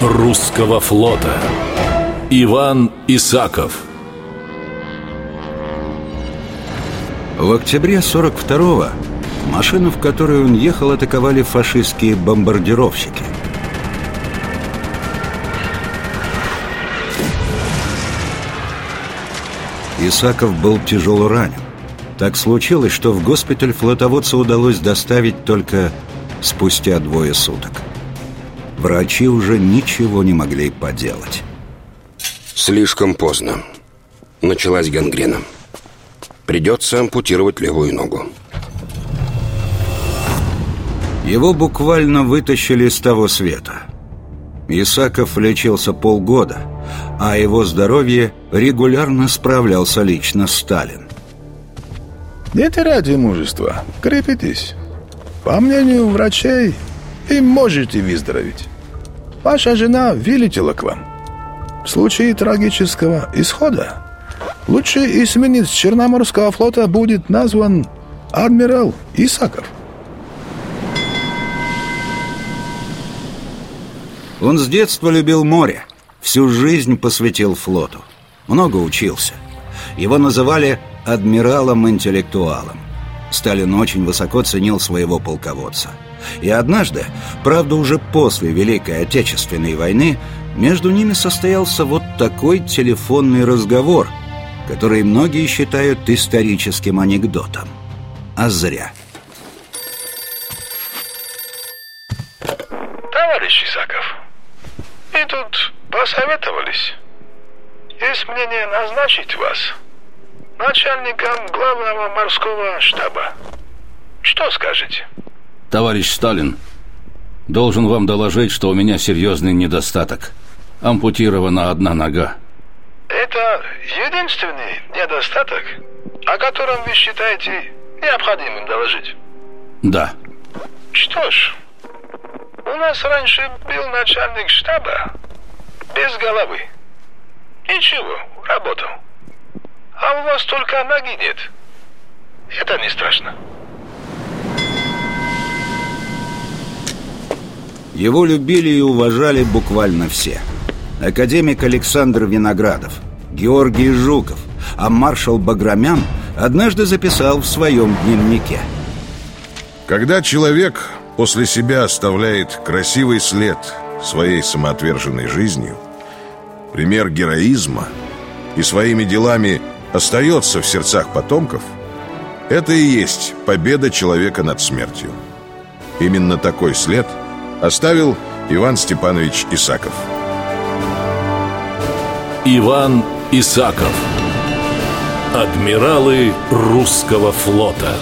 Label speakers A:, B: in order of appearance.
A: русского флота Иван Исаков
B: В октябре 42-го машину, в которой он ехал, атаковали фашистские бомбардировщики. Исаков был тяжело ранен. Так случилось, что в госпиталь флотоводца удалось доставить только спустя двое суток. Врачи уже ничего не могли поделать.
C: Слишком поздно. Началась гангрена. Придется ампутировать левую ногу.
B: Его буквально вытащили с того света. Исаков лечился полгода, а его здоровье регулярно справлялся лично Сталин.
D: Не теряйте мужества, крепитесь. По мнению врачей, и можете выздороветь. Ваша жена вылетела к вам. В случае трагического исхода лучший эсминец Черноморского флота будет назван адмирал Исаков.
B: Он с детства любил море, всю жизнь посвятил флоту. Много учился. Его называли адмиралом-интеллектуалом. Сталин очень высоко ценил своего полководца. И однажды, правда уже после Великой Отечественной войны, между ними состоялся вот такой телефонный разговор, который многие считают историческим анекдотом. А зря.
D: Товарищ Исаков, мы тут посоветовались. Есть мнение назначить вас начальником главного морского штаба. Что скажете?
E: Товарищ Сталин, должен вам доложить, что у меня серьезный недостаток. Ампутирована одна нога.
D: Это единственный недостаток, о котором вы считаете необходимым доложить?
E: Да.
D: Что ж, у нас раньше был начальник штаба без головы. Ничего, работал. А у вас только ноги нет. Это не страшно.
B: Его любили и уважали буквально все. Академик Александр Виноградов, Георгий Жуков, а маршал Баграмян однажды записал в своем дневнике.
F: Когда человек после себя оставляет красивый след своей самоотверженной жизнью, пример героизма и своими делами остается в сердцах потомков, это и есть победа человека над смертью. Именно такой след оставил Иван Степанович Исаков.
A: Иван Исаков Адмиралы русского флота